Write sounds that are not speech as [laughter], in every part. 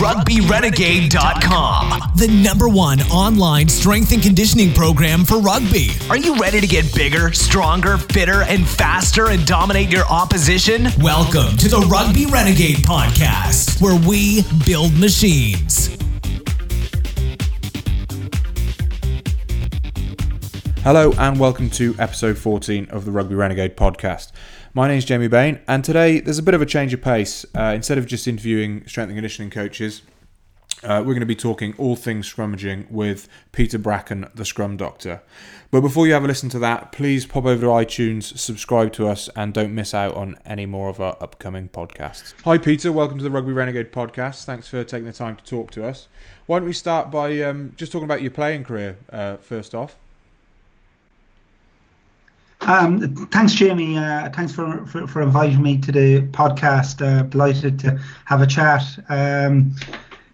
RugbyRenegade.com, the number one online strength and conditioning program for rugby. Are you ready to get bigger, stronger, fitter, and faster and dominate your opposition? Welcome to the Rugby Renegade Podcast, where we build machines. Hello and welcome to episode 14 of the Rugby Renegade podcast. My name is Jamie Bain, and today there's a bit of a change of pace. Uh, instead of just interviewing strength and conditioning coaches, uh, we're going to be talking all things scrummaging with Peter Bracken, the Scrum Doctor. But before you have a listen to that, please pop over to iTunes, subscribe to us, and don't miss out on any more of our upcoming podcasts. Hi, Peter. Welcome to the Rugby Renegade podcast. Thanks for taking the time to talk to us. Why don't we start by um, just talking about your playing career uh, first off? Um, thanks, Jamie. Uh, thanks for, for, for, inviting me to the podcast. Uh, delighted to have a chat. Um,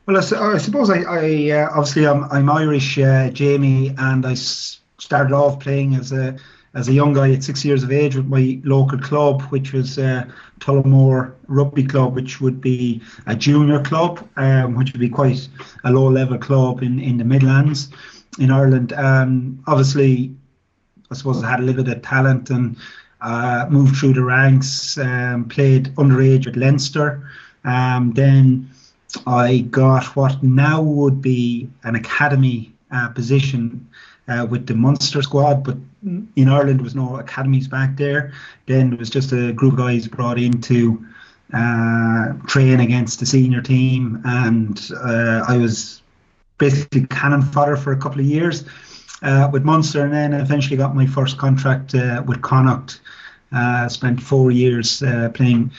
well, I, I, suppose I, I uh, obviously I'm, I'm Irish, uh, Jamie, and I started off playing as a as a young guy at six years of age with my local club, which was uh, Tullamore Rugby Club, which would be a junior club, um, which would be quite a low level club in, in the Midlands in Ireland. Um, obviously, I suppose I had a little bit of talent and uh, moved through the ranks, um, played underage at Leinster. Um, then I got what now would be an academy uh, position uh, with the Munster squad, but in Ireland there was no academies back there. Then it was just a group of guys brought in to uh, train against the senior team, and uh, I was basically cannon fodder for a couple of years uh, with Munster, and then eventually got my first contract uh, with Connacht. Uh, spent four years uh, playing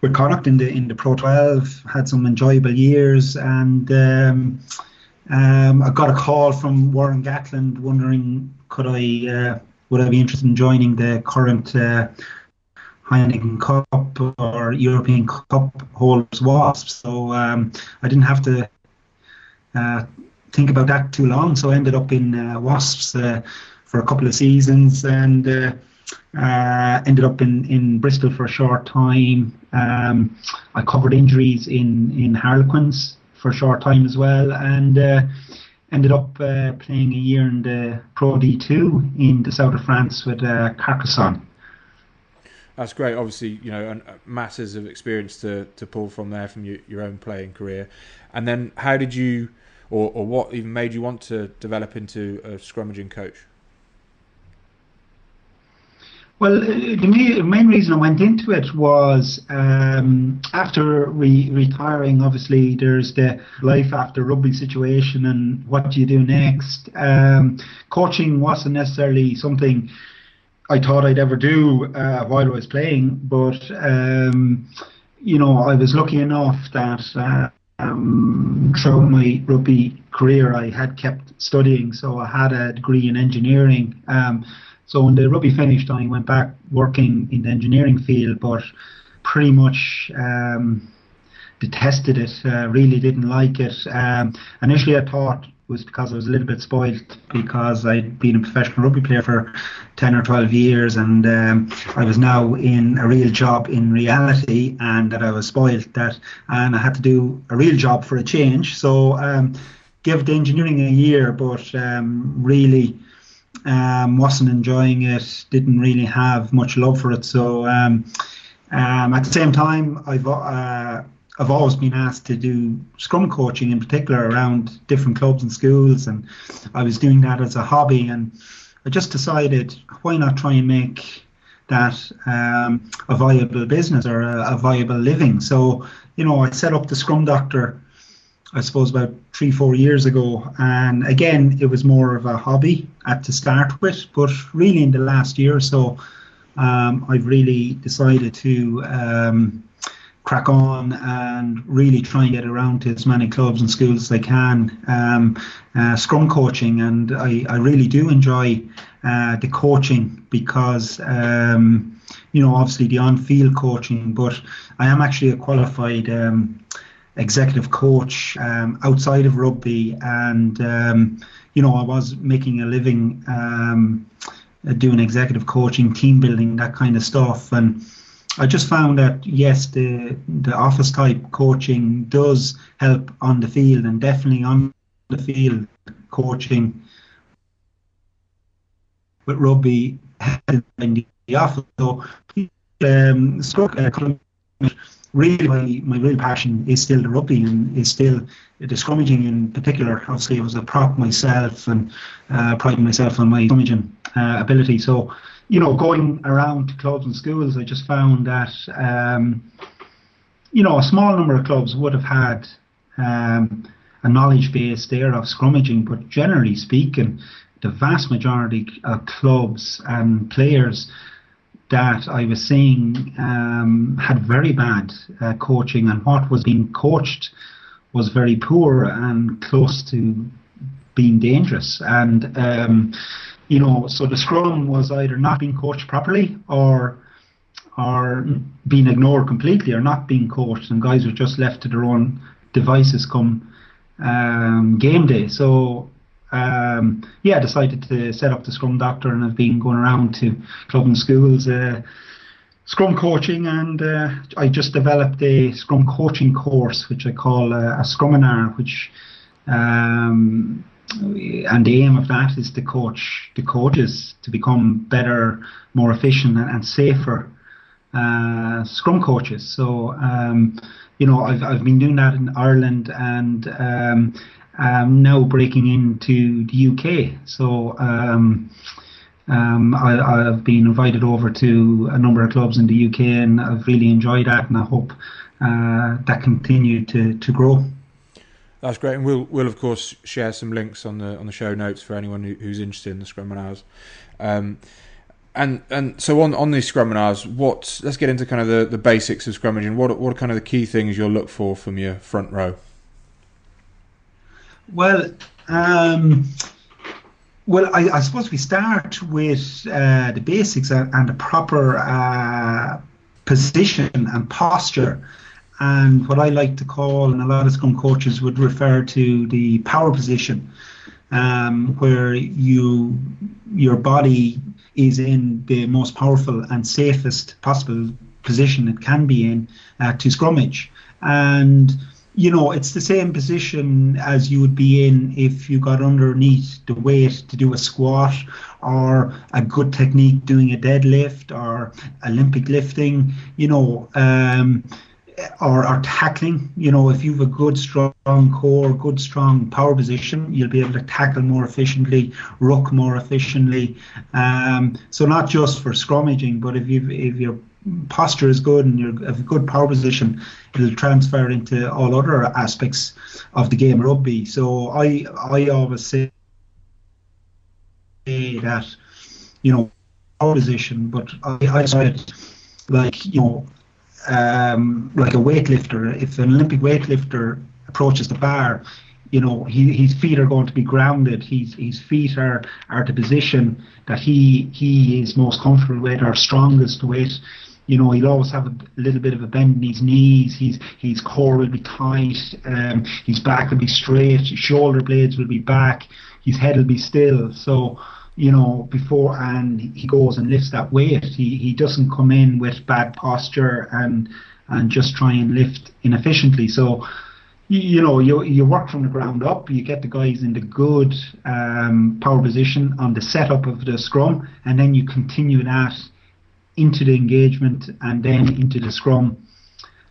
with Connacht in the in the Pro 12. Had some enjoyable years, and um, um, I got a call from Warren Gatland wondering could I uh, would I be interested in joining the current uh, Heineken Cup or European Cup holders Wasps. So um, I didn't have to uh, think about that too long. So I ended up in uh, Wasps uh, for a couple of seasons and uh, uh, ended up in, in Bristol for a short time. Um, I covered injuries in, in Harlequins for a short time as well and uh, ended up uh, playing a year in the Pro D2 in the south of France with Carcassonne. That's great. Obviously, you know, masses of experience to, to pull from there from your, your own playing career. And then, how did you or, or what even made you want to develop into a scrummaging coach? Well, uh, the main reason I went into it was um, after re- retiring. Obviously, there's the life after rugby situation, and what do you do next? Um, coaching wasn't necessarily something I thought I'd ever do uh, while I was playing, but um, you know, I was lucky enough that uh, um, throughout my rugby career, I had kept studying, so I had a degree in engineering. Um, so when the rugby finished, I went back working in the engineering field, but pretty much um, detested it. Uh, really didn't like it. Um, initially, I thought was because I was a little bit spoiled because I'd been a professional rugby player for 10 or 12 years and um, I was now in a real job in reality and that I was spoiled that and I had to do a real job for a change. So um, give the engineering a year but um, really um, wasn't enjoying it, didn't really have much love for it. So um, um, at the same time, I've uh, I've always been asked to do scrum coaching in particular around different clubs and schools, and I was doing that as a hobby. And I just decided, why not try and make that um, a viable business or a, a, viable living? So, you know, I set up the Scrum Doctor, I suppose, about three, four years ago. And again, it was more of a hobby at to start with, but really in the last year or so, um, I've really decided to. Um, crack on and really try and get around to as many clubs and schools as they can. Um, uh, scrum coaching, and I, I really do enjoy uh, the coaching because, um, you know, obviously the on field coaching, but I am actually a qualified. Um, executive coach um, outside of rugby and um, you know I was making a living um, doing executive coaching team building that kind of stuff and I just found that yes, the the office type coaching does help on the field, and definitely on the field coaching with rugby in the office. So, um, uh, really my, my real passion is still the rugby and is still the scrummaging in particular. Obviously, I was a prop myself and uh, pride myself on my scrummaging uh, ability. So, you know, going around to clubs and schools, I just found that, um, you know, a small number of clubs would have had um, a knowledge base there of scrummaging, but generally speaking, the vast majority of clubs and players that I was seeing um, had very bad uh, coaching, and what was being coached was very poor and close to being dangerous. And um, you know, so the scrum was either not being coached properly or or being ignored completely or not being coached, and guys were just left to their own devices come um, game day. So um, yeah, I decided to set up the Scrum Doctor, and I've been going around to club and schools. Uh, Scrum coaching, and uh, I just developed a Scrum coaching course, which I call uh, a Scruminar, which um, and the aim of that is to coach the coaches to become better, more efficient, and, and safer uh, Scrum coaches. So um, you know, I've I've been doing that in Ireland, and um, um, now breaking into the UK. So um, um, I, have been invited over to a number of clubs in the UK, and I've really enjoyed that, and I hope uh, that continue to, to grow. That's great, and we'll we'll of course share some links on the on the show notes for anyone who, who's interested in the Scruminars. Um, and and so on on these Scruminars, what let's get into kind of the, the basics of scrummaging. What what are kind of the key things you'll look for from your front row? Well, um, well, I, I, suppose we start with uh, the basics and, and the proper uh, position and posture. And what I like to call, and a lot of scrum coaches would refer to the power position, um, where you your body is in the most powerful and safest possible position it can be in uh, to scrummage. And you know, it's the same position as you would be in if you got underneath the weight to do a squat or a good technique doing a deadlift or Olympic lifting, you know, um, or, tackling. You know, if you have a good, strong core, good, strong power position, you'll be able to tackle more efficiently, ruck more efficiently. Um, so not just for scrummaging, but if you if you're posture is good and you have a good power position, it'll transfer into all other aspects of the game of rugby. So I I always say that you know power position, but I, I said like you know um, like a weightlifter. If an Olympic weightlifter approaches the bar, you know he, his feet are going to be grounded. His his feet are are the position that he he is most comfortable with, or strongest with you know, he'll always have a little bit of a bend in his knees. His his core will be tight. Um, his back will be straight. His shoulder blades will be back. His head will be still. So, you know, before and he goes and lifts that weight, he he doesn't come in with bad posture and and just try and lift inefficiently. So, you, know, you you work from the ground up. You get the guys in the good um, power position on the setup of the scrum, and then you continue that into the engagement and then into the scrum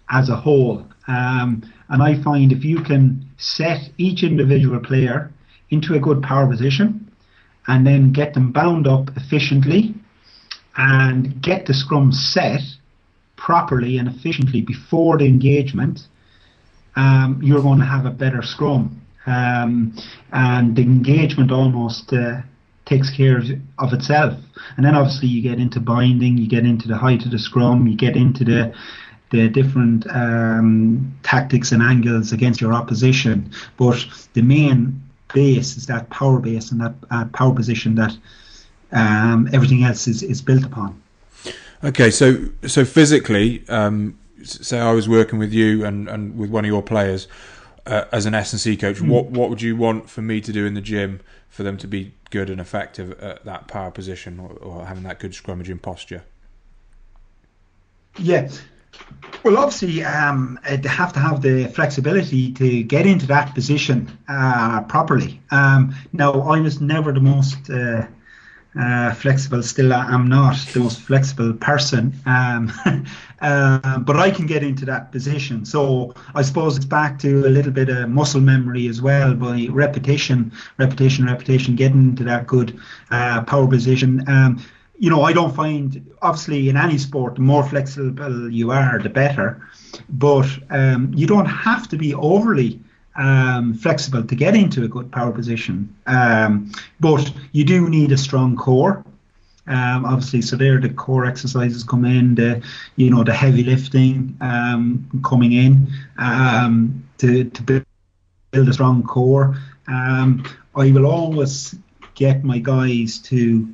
as a whole. Um, and I find if you can set each individual player into a good power position and then get them bound up efficiently and get the scrum set properly and efficiently before the engagement, um, you're going to have a better scrum. Um, and the engagement almost uh, takes care of itself. And then obviously you get into binding, you get into the height of the scrum, you get into the the different um, tactics and angles against your opposition. But the main base is that power base and that uh, power position that um, everything else is, is built upon. Okay, so so physically, um, say I was working with you and, and with one of your players uh, as an S and C coach. Mm. What what would you want for me to do in the gym for them to be good and effective at that power position or, or having that good scrummaging posture? Yeah. Well, obviously, um, uh, they have to have the flexibility to get into that position uh, properly. Um, now, I was never the most uh, uh, flexible. Still, I'm not the most flexible person, um, [laughs] uh, but I can get into that position. So I suppose it's back to a little bit of muscle memory as well by repetition, repetition, repetition, getting into that good uh, power position. You know, I don't find obviously in any sport the more flexible you are, the better. But um, you don't have to be overly um, flexible to get into a good power position. Um, but you do need a strong core. Um, obviously, so there the core exercises come in, the you know the heavy lifting um, coming in um, to to build a strong core. I will always get my guys to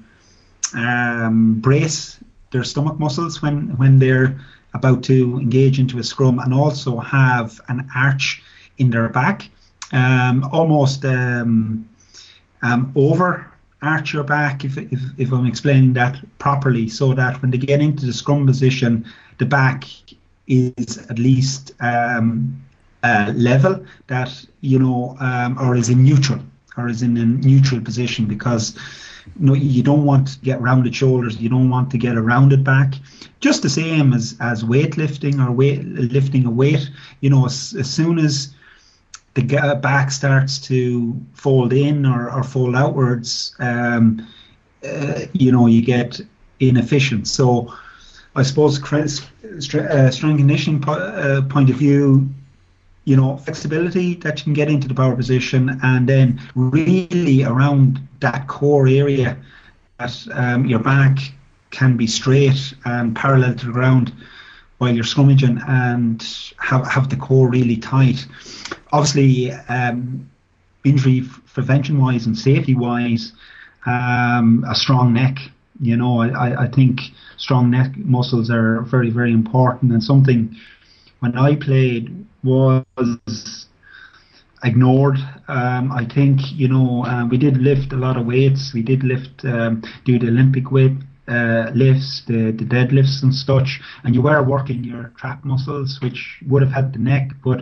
um, brace their stomach muscles when when they're about to engage into a scrum, and also have an arch in their back, um, almost um, um, over arch your back. If, if if I'm explaining that properly, so that when they get into the scrum position, the back is at least um, uh, level that you know, um, or is in neutral, or is in a neutral position because you know, you don't want to get rounded shoulders, you don't want to get a rounded back. Just the same as as weightlifting or weight lifting a weight. You know, as, as soon as the back starts to fold in or, or fold outwards, um, uh, you know, you get inefficient. So, I suppose, uh, strength conditioning uh, point of view, you know, flexibility that you can get into the power position, and then really around that core area that um, your back can be straight and parallel to the ground while you're scrummaging and have, have the core really tight. Obviously, um, injury prevention wise and safety wise, um, a strong neck. You know, I, I think strong neck muscles are very, very important and something when I played was ignored. Um, I think you know um, we did lift a lot of weights. We did lift um, do the Olympic weight uh, lifts, the the deadlifts and such, and you were working your trap muscles, which would have helped the neck. But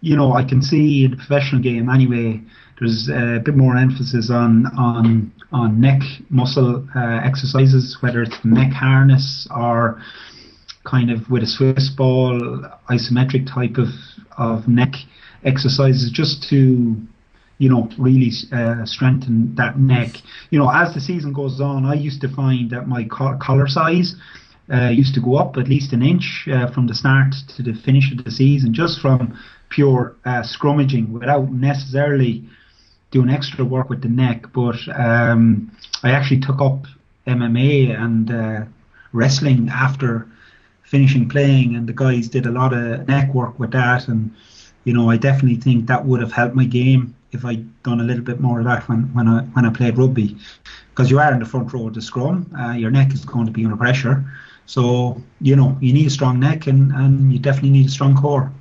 you know I can see in the professional game anyway. There's a bit more emphasis on on on neck muscle uh, exercises, whether it's neck harness or kind of with a Swiss ball isometric type of, of neck exercises just to you know really uh, strengthen that neck. You know as the season goes on i used to find that my collar size uh, used to go up at least an inch uh, from the start to the finish of the season just from pure uh, scrummaging without necessarily doing extra work with the neck. But um, i actually took up mma and uh, wrestling after finishing playing, and the guys did a lot of neck work with that. And you know, I definitely think that would have helped my game if I'd done a little bit more of that when, when I when I played rugby, because you are in the front row of the scrum, uh, your neck is going to be under pressure. So you know, you need a strong neck, and and you definitely need a strong core.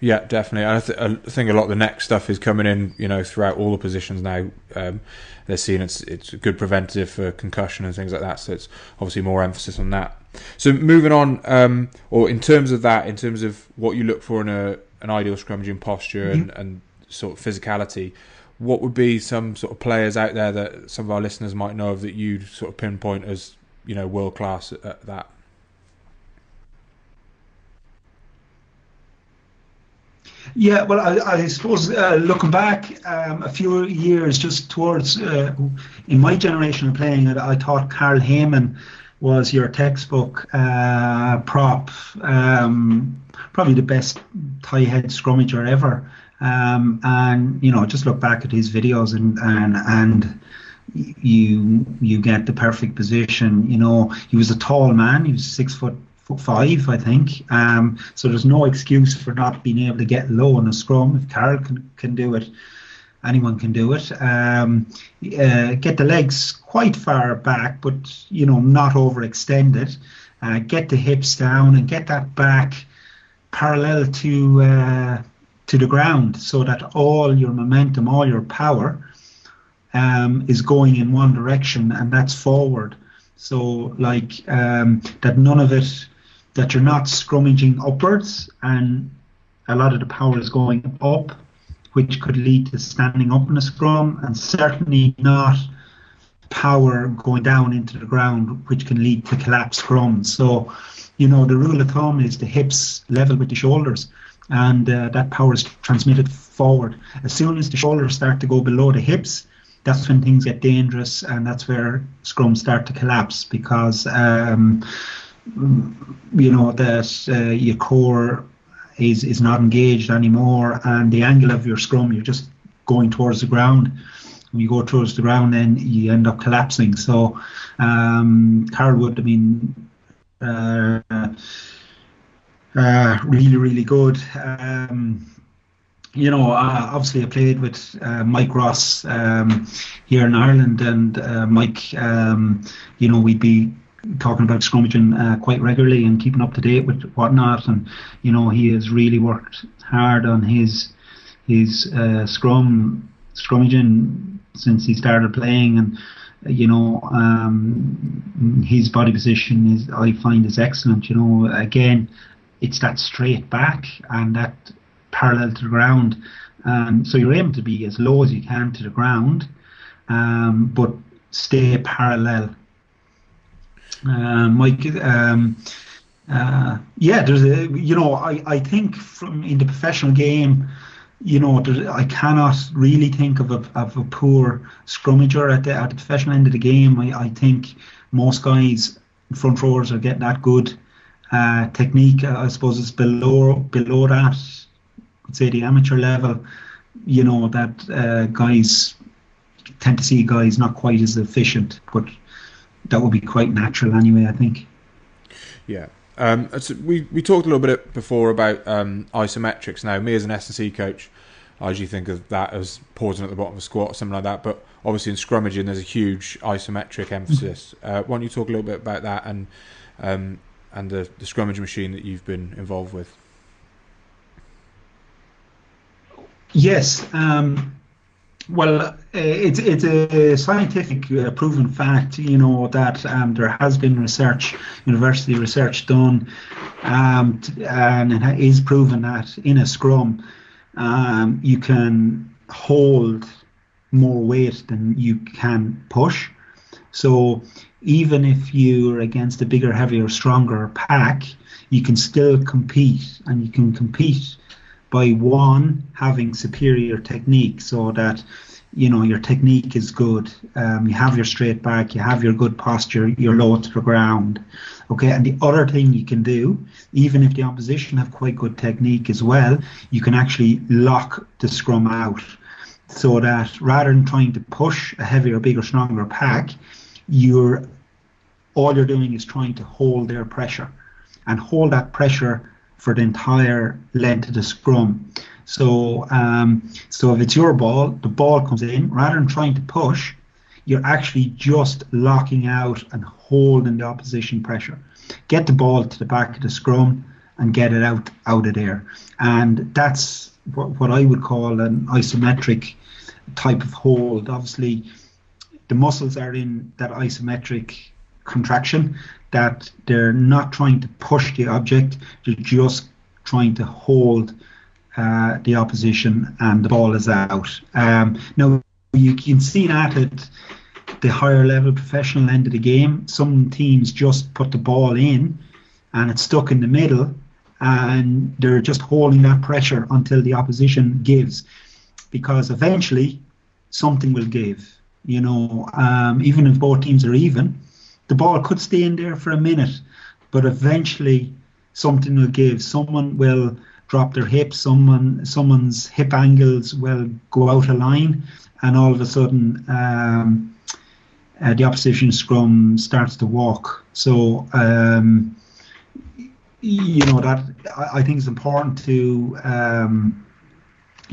Yeah, definitely. I, th- I, think a lot of the neck stuff is coming in, you know, throughout all the positions now. Um, they're seeing it's it's a good preventative for concussion and things like that. So it's obviously more emphasis on that. So moving on, um, or in terms of that, in terms of what you look for in a an ideal scrummaging posture mm-hmm. and, and sort of physicality, what would be some sort of players out there that some of our listeners might know of that you'd sort of pinpoint as you know world class at that? Yeah, well, I, I suppose uh, looking back um, a few years just towards uh, in my generation of playing, I, I thought Carl Hayman was your textbook uh, prop, um, probably the best tight head scrummager ever. Um, and you know, just look back at his videos and and and you you get the perfect position. You know, he was a tall man. He was six foot five, I think. Um, so there's no excuse for not being able to get low in a scrum. If Carl can, can do it, anyone can do it. Um, uh, get the legs quite far back, but you know not overextended. Uh, get the hips down and get that back parallel to uh, to the ground, so that all your momentum, all your power, um, is going in one direction, and that's forward. So like um, that, none of it that you're not scrummaging upwards and a lot of the power is going up, which could lead to standing up in a scrum, and certainly not power going down into the ground, which can lead to collapsed scrums. So, you know, the rule of thumb is the hips level with the shoulders, and uh, that power is transmitted forward. As soon as the shoulders start to go below the hips, that's when things get dangerous, and that's where scrums start to collapse because, um, you know, that uh, your core is is not engaged anymore, and the angle of your scrum, you're just going towards the ground. When you go towards the ground, then you end up collapsing. So, um, Carl Wood, I mean, uh, uh, really, really good. Um, you know, uh, obviously I played with uh, Mike Ross um, here in Ireland, and uh, Mike, um, you know, we'd be talking about scrummaging uh, quite regularly and keeping up to date with whatnot. And you know, he has really worked hard on his his uh, scrum scrummaging since he started playing, and you know, um, his body position is I find is excellent. You know, again, it's that straight back and that parallel to the ground. Um, so you're aiming to be as low as you can to the ground, um, but stay parallel um, Mike, um, uh, yeah, there's a, you know, I, I think from in the professional game, you know, I cannot really think of a, of a poor scrummager at the, at the professional end of the game. I, I think most guys, front rowers, are getting that good uh, technique. I suppose it's below below that, I'd say the amateur level. You know that uh, guys tend to see guys not quite as efficient, but that would be quite natural anyway. I think. Yeah. Um, so we we talked a little bit before about um, isometrics. Now, me as an S and C coach, I usually think of that as pausing at the bottom of a squat or something like that. But obviously in scrummaging, there's a huge isometric emphasis. Mm-hmm. Uh, why don't you talk a little bit about that and um, and the, the scrummage machine that you've been involved with? Yes. Um, well, uh, it's it's a scientific uh, proven fact, you know, that um, there has been research, university research done, um, and it is proven that in a scrum, um, you can hold more weight than you can push. So even if you're against a bigger, heavier, stronger pack, you can still compete, and you can compete by one having superior technique so that you know your technique is good. Um, you have your straight back you have your good posture you're low to the ground. Okay and the other thing you can do even if the opposition have quite good technique as well you can actually lock the scrum out so that rather than trying to push a heavier bigger stronger pack you're all you're doing is trying to hold their pressure. And hold that pressure for the entire length of the scrum. So, um, so if it's your ball, the ball comes in. Rather than trying to push, you're actually just locking out and holding the opposition pressure. Get the ball to the back of the scrum and get it out out of there. And that's what, what I would call an isometric type of hold. Obviously, the muscles are in that isometric contraction that they're not trying to push the object, they're just trying to hold uh, the opposition and the ball is out. Um, now, you can see that at the higher level professional end of the game. Some teams just put the ball in and it's stuck in the middle and they're just holding that pressure until the opposition gives because eventually something will give. You know, um, even if both teams are even, the ball could stay in there for a minute, but eventually something will give. Someone will drop their hips. Someone someone's hip angles will go out of line, and all of a sudden um, uh, the opposition scrum starts to walk. So um, you know that I, I think it's important to. Um,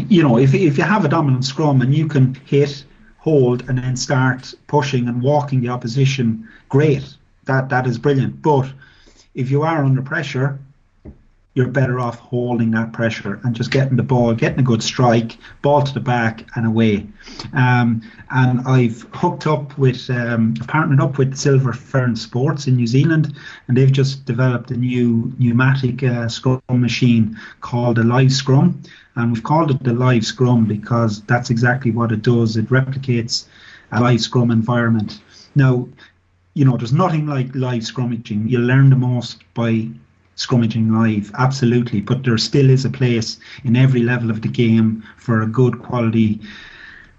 you know, if, if you have a dominant scrum and you can hit hold and then start pushing and walking the opposition, great. That that is brilliant. But if you are under pressure, you're better off holding that pressure and just getting the ball, getting a good strike, ball to the back and away. Um, and I've hooked up with, um, partnered up with Silver Fern Sports in New Zealand, and they've just developed a new pneumatic uh, scrum machine called a Live Scrum. And we've called it the Live Scrum because that's exactly what it does. It replicates a live scrum environment. Now, you know, there's nothing like live scrummaging. You learn the most by scrummaging live, absolutely. But there still is a place in every level of the game for a good quality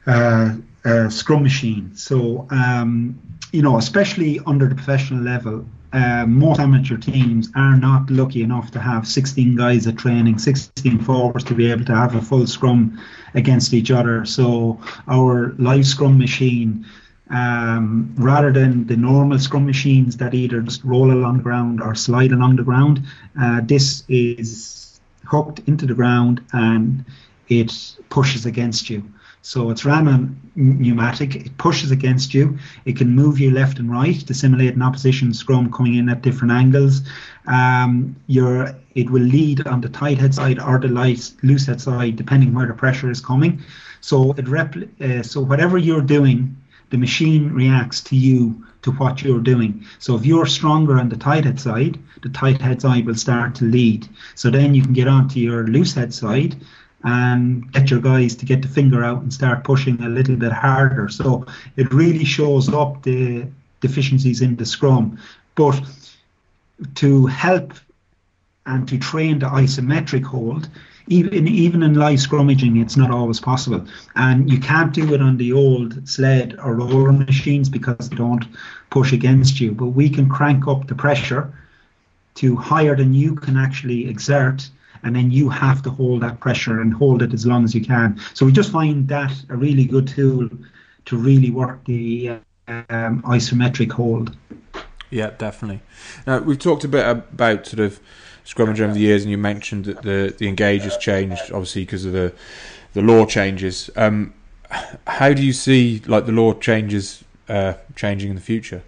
uh, uh, scrum machine. So, um, you know, especially under the professional level, uh, most amateur teams are not lucky enough to have 16 guys at training, 16 forwards to be able to have a full scrum against each other. So, our live scrum machine um, rather than the normal scrum machines that either just roll along the ground or slide along the ground. Uh, this is hooked into the ground and it pushes against you. So it's on pneumatic. It pushes against you. It can move you left and right to simulate an opposition scrum coming in at different angles. Um, it will lead on the tight head side or the light, loose head side, depending where the pressure is coming. So it repl- uh, so whatever you're doing the machine reacts to you to what you're doing. So if you're stronger on the tight head side, the tight head side will start to lead. So then you can get onto your loose head side and get your guys to get the finger out and start pushing a little bit harder. So it really shows up the deficiencies in the scrum. But to help and to train the isometric hold, even even in live scrummaging, it's not always possible, and you can't do it on the old sled or roller machines because they don't push against you. But we can crank up the pressure to higher than you can actually exert, and then you have to hold that pressure and hold it as long as you can. So we just find that a really good tool to really work the um, isometric hold. Yeah, definitely. Now we've talked a bit about sort of scrummage over the years, and you mentioned that the the engage has changed, obviously because of the the law changes. Um, how do you see like the law changes uh, changing in the future?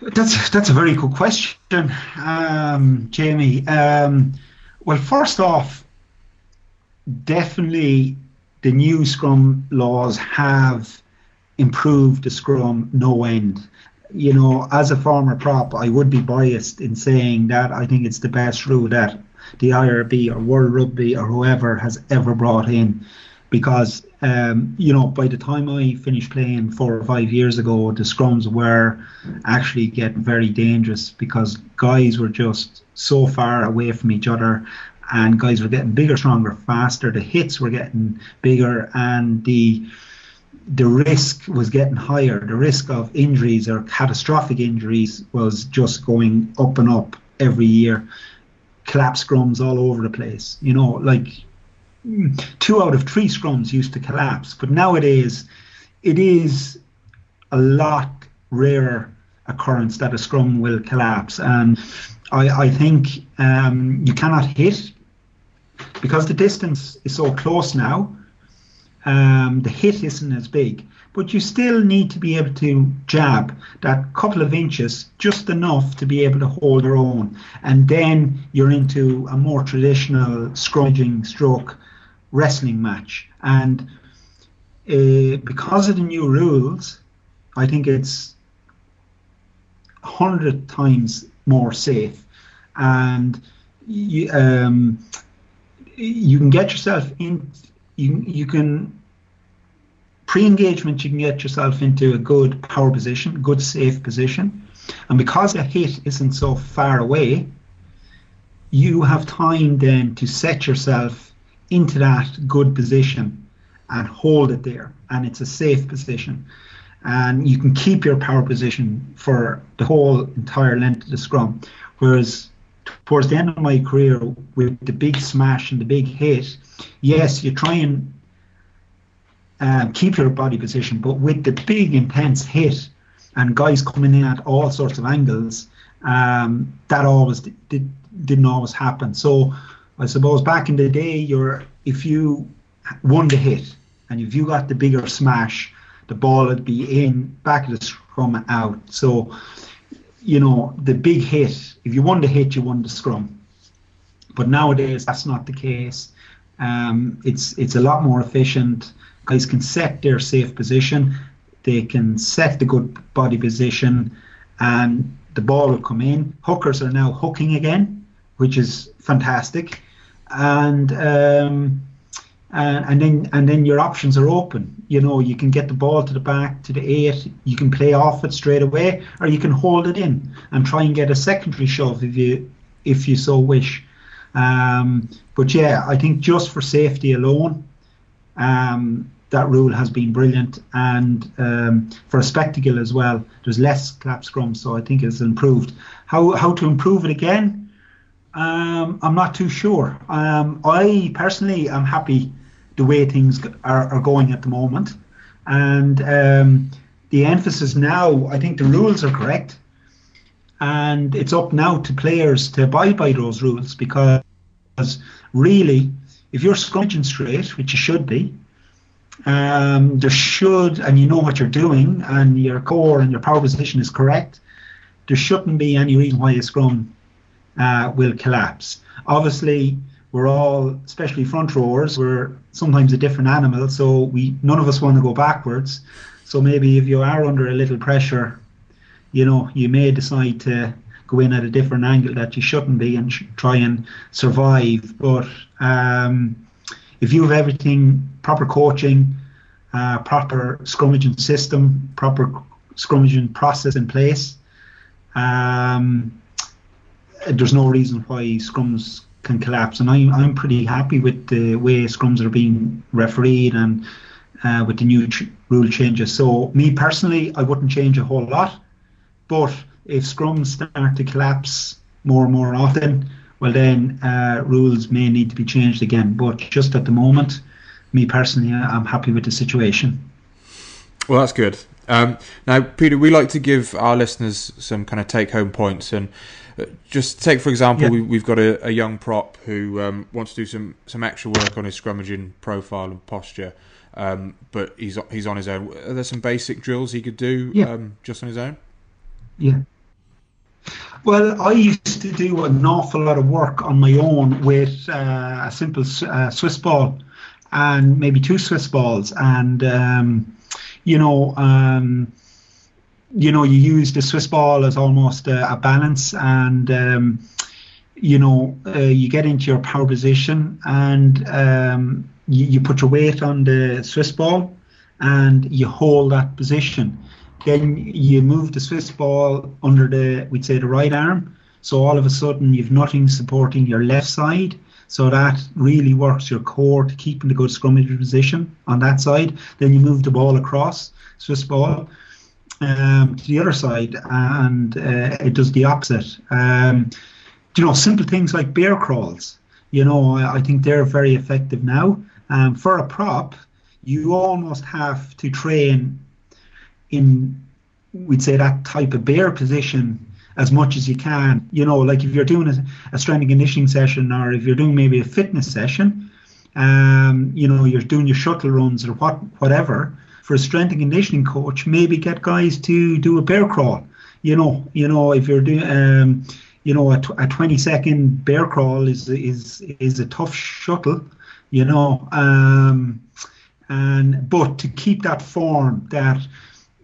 That's that's a very good question, um, Jamie. Um, well, first off, definitely the new Scrum laws have improved the Scrum no end you know, as a former prop, I would be biased in saying that I think it's the best rule that the IRB or World Rugby or whoever has ever brought in. Because, um, you know, by the time I finished playing four or five years ago, the scrums were actually getting very dangerous because guys were just so far away from each other and guys were getting bigger, stronger, faster. The hits were getting bigger and the the risk was getting higher. The risk of injuries or catastrophic injuries was just going up and up every year. Collapse scrums all over the place. You know, like two out of three scrums used to collapse, but nowadays it is a lot rarer occurrence that a scrum will collapse. And I, I think um, you cannot hit because the distance is so close now um, the hit isn't as big, but you still need to be able to jab that couple of inches, just enough to be able to hold your own, and then you're into a more traditional scrummaging stroke wrestling match. And uh, because of the new rules, I think it's a hundred times more safe, and you, um, you can get yourself in. You, you can Pre-engagement, you can get yourself into a good power position, good safe position, and because the hit isn't so far away, you have time then to set yourself into that good position and hold it there, and it's a safe position, and you can keep your power position for the whole entire length of the scrum. Whereas towards the end of my career, with the big smash and the big hit, yes, you try and um, keep your body position. But with the big intense hit and guys coming in at all sorts of angles, um, that always did, didn't always happen. So I suppose back in the day, you're if you won the hit and if you got the bigger smash, the ball would be in back of the scrum out. So you know, the big hit. If you won the hit, you won the scrum. But nowadays, that's not the case. Um, it's it's a lot more efficient. Guys can set their safe position. They can set the good body position, and the ball will come in. Hookers are now hooking again, which is fantastic, and um, and, and then and then your options are open. You know, you can get the ball to the back to the eight. You can play off it straight away, or you can hold it in and try and get a secondary shove if you if you so wish. Um, but yeah, I think just for safety alone, um, that rule has been brilliant, and um, for a spectacle as well. There's less clap scrum, so I think it's improved. How how to improve it again? Um, I'm not too sure. Um, I personally am happy the way things are, are going at the moment. And um, the emphasis now, I think the rules are correct. And it's up now to players to abide by those rules because really, if you're scrummaging straight, which you should be, um, there should, and you know what you're doing, and your core and your power position is correct, there shouldn't be any reason why a scrum uh, will collapse. Obviously, we're all, especially front rowers, we're sometimes a different animal, so we none of us want to go backwards. So maybe if you are under a little pressure, you know, you may decide to go in at a different angle that you shouldn't be and sh- try and survive. But um, if you have everything, proper coaching, uh, proper scrummaging system, proper scrummaging process in place, um, there's no reason why scrums can collapse. And I'm I'm pretty happy with the way scrums are being refereed and uh, with the new ch- rule changes. So me personally, I wouldn't change a whole lot, but if scrums start to collapse more and more often, well then uh, rules may need to be changed again. But just at the moment, me personally, I'm happy with the situation. Well, that's good. Um, now, Peter, we like to give our listeners some kind of take-home points, and just take for example, yeah. we, have got a, a, young prop who um, wants to do some some extra work on his scrummaging profile and posture, um, but he's he's on his own. Are there some basic drills he could do yeah. um, just on his own? Yeah. Well, I used to do an awful lot of work on my own with uh, a simple uh, Swiss ball and maybe two Swiss balls, and um, you know um, you know, you use the Swiss ball as almost a, a balance, and um, you know, uh, you get into your power position, and um, you, you, put your weight on the Swiss ball, and you hold that position. Then you move the Swiss ball under the, we'd say, the right arm. So all of a sudden, you've nothing supporting your left side. So that really works your core to keeping the good scrummage position on that side. Then you move the ball across, Swiss ball um, to the other side, and uh, it does the opposite. Um, you know, simple things like bear crawls. You know, I, I think they're very effective now. Um, for a prop, you almost have to train in, we'd say, that type of bear position as much as you can. You know, like if you're doing a, a strength and conditioning session, or if you're doing maybe a fitness session, um, you know, you're doing your shuttle runs or what, whatever for a strength and conditioning coach, maybe get guys to do a bear crawl. You know, you know, if you're doing, um, you know, a, a 20 second bear crawl is is is a tough shuttle. You know, um, and but to keep that form that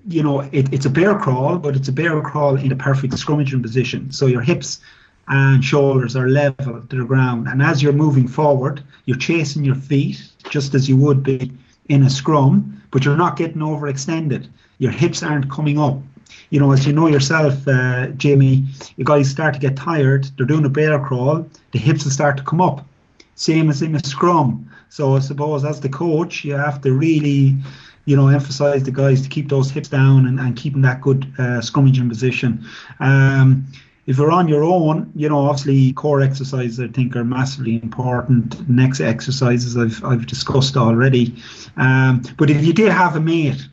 you know it, it's a bear crawl, but it's a bear crawl in a perfect scrummaging position. So your hips and shoulders are level to the ground, and as you're moving forward, you're chasing your feet just as you would be in a scrum, but you're not getting overextended. Your hips aren't coming up. You know, as you know yourself, uh, Jamie, you guys start to get tired. They're doing a bear crawl. The hips will start to come up. Same as in a scrum. So I suppose as the coach, you have to really, you know, emphasize the guys to keep those hips down and, and keeping that good uh, scrummaging position. Um, if you're on your own, you know, obviously core exercises I think are massively important. Next exercises I've I've discussed already. Um, but if you did have a mate,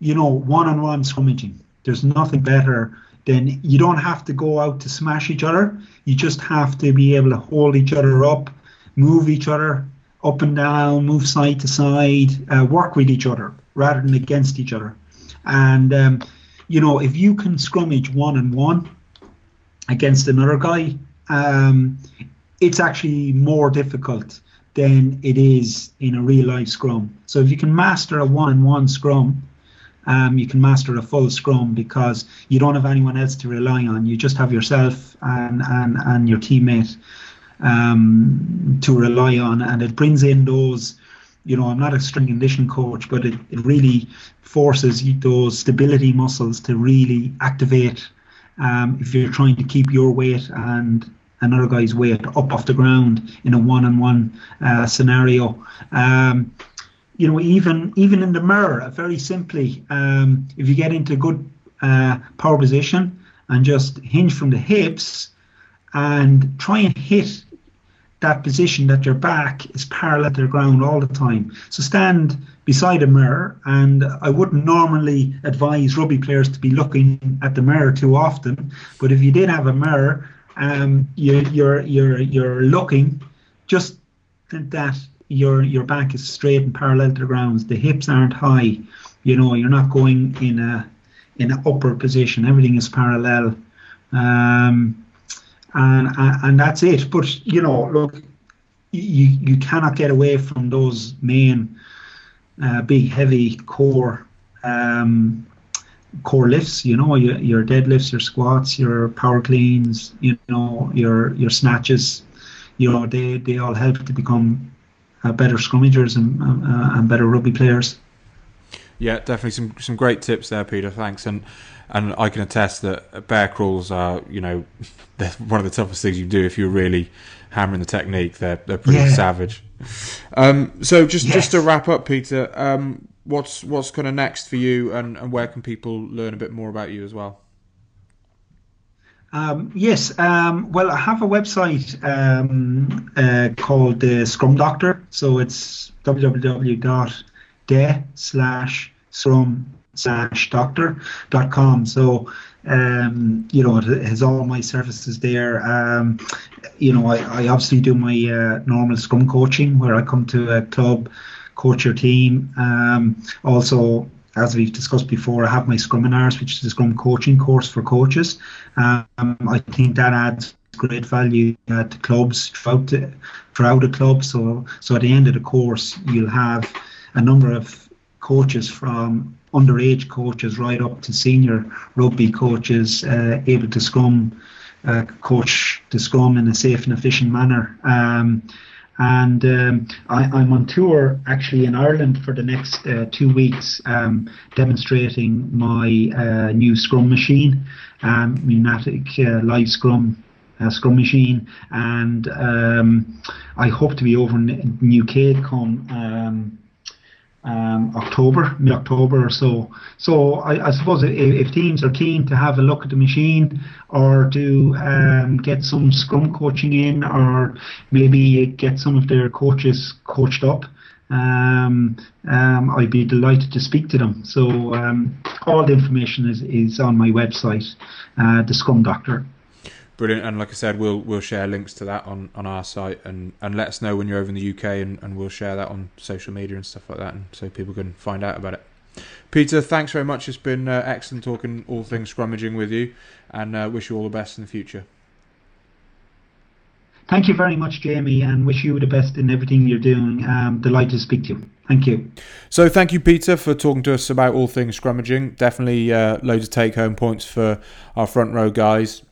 you know, one-on-one scrummaging, there's nothing better than you don't have to go out to smash each other. You just have to be able to hold each other up, move each other up and down, move side to side, uh, work with each other rather than against each other. And um, you know, if you can scrummage one on one against another guy, um, it's actually more difficult than it is in a real life scrum. So if you can master a one-on-one scrum, um, you can master a full scrum because you don't have anyone else to rely on. You just have yourself and and, and your teammate um, to rely on, and it brings in those. You know, I'm not a strength conditioning coach, but it, it really forces those stability muscles to really activate um, if you're trying to keep your weight and another guy's weight up off the ground in a one-on-one uh, scenario. Um, you know, even even in the mirror, very simply, um, if you get into good uh, power position and just hinge from the hips and try and hit that position that your back is parallel to the ground all the time. So stand beside a mirror, and I wouldn't normally advise rugby players to be looking at the mirror too often. But if you did have a mirror, um, you, you're you're you're looking just that your your back is straight and parallel to the ground. The hips aren't high. You know, you're not going in a in an upper position. Everything is parallel. Um, and, and that's it. But you know, look, you you cannot get away from those main uh, big heavy core um, core lifts. You know, your your deadlifts, your squats, your power cleans. You know, your your snatches. You know, they they all help to become uh, better scrummagers and uh, and better rugby players. Yeah, definitely some some great tips there, Peter. Thanks and and I can attest that bear crawls are, you know, [laughs] they're one of the toughest things you do if you're really hammering the technique. They're they're pretty yeah. savage. Um, so just yes. just to wrap up, Peter, um, what's what's kind of next for you, and, and where can people learn a bit more about you as well? Um, yes, um, well, I have a website um, uh, called the Scrum Doctor. So it's www.de slash scrum slash doctor dot com. So, um, you know, it has all my services there. Um, you know, I, I obviously do my uh, normal scrum coaching where I come to a club, coach your team. Um, also, as we've discussed before, I have my Scruminars, which is a Scrum coaching course for coaches. Um, I think that adds great value uh, to clubs throughout the, throughout the club. So, so at the end of the course, you'll have a number of coaches from underage coaches right up to senior rugby coaches uh, able to scrum, uh, coach the scrum in a safe and efficient manner. Um, and um, I, am on tour actually in Ireland for the next uh, two weeks, um, demonstrating my uh, new Scrum machine, um, Pneumatic uh, Live Scrum uh, Scrum machine, and um, I hope to be over in, in UK come um, October, mid October or so. So I, I suppose if, if, teams are keen to have a look at the machine or to um, get some scrum coaching in or maybe get some of their coaches coached up, um, um, I'd be delighted to speak to them. So um, all the information is, is on my website, uh, the Scrum Doctor. Brilliant, and like I said, we'll we'll share links to that on, on our site, and, and let us know when you're over in the UK, and, and we'll share that on social media and stuff like that, and so people can find out about it. Peter, thanks very much. It's been uh, excellent talking all things scrummaging with you, and uh, wish you all the best in the future. Thank you very much, Jamie, and wish you the best in everything you're doing. Um, delighted to speak to you. Thank you. So, thank you, Peter, for talking to us about all things scrummaging. Definitely uh, loads of take home points for our front row guys.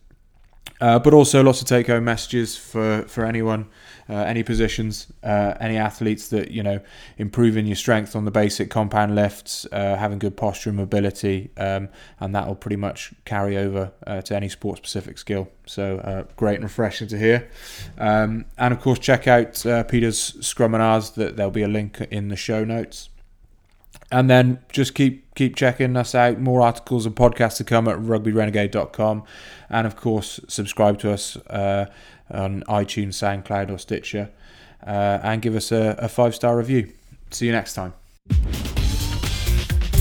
Uh, but also lots of take home messages for, for anyone, uh, any positions, uh, any athletes that, you know, improving your strength on the basic compound lifts, uh, having good posture and mobility, um, and that will pretty much carry over uh, to any sport specific skill. So uh, great and refreshing to hear. Um, and of course, check out Peter's Scrum and Scruminars, that there'll be a link in the show notes. And then just keep keep checking us out. More articles and podcasts to come at rugbyrenegade.com. And of course, subscribe to us uh, on iTunes, SoundCloud, or Stitcher. Uh, and give us a, a five star review. See you next time.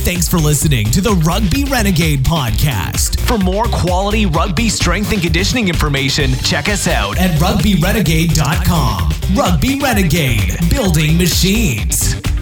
Thanks for listening to the Rugby Renegade podcast. For more quality rugby strength and conditioning information, check us out at rugbyrenegade.com. Rugby Renegade, building machines.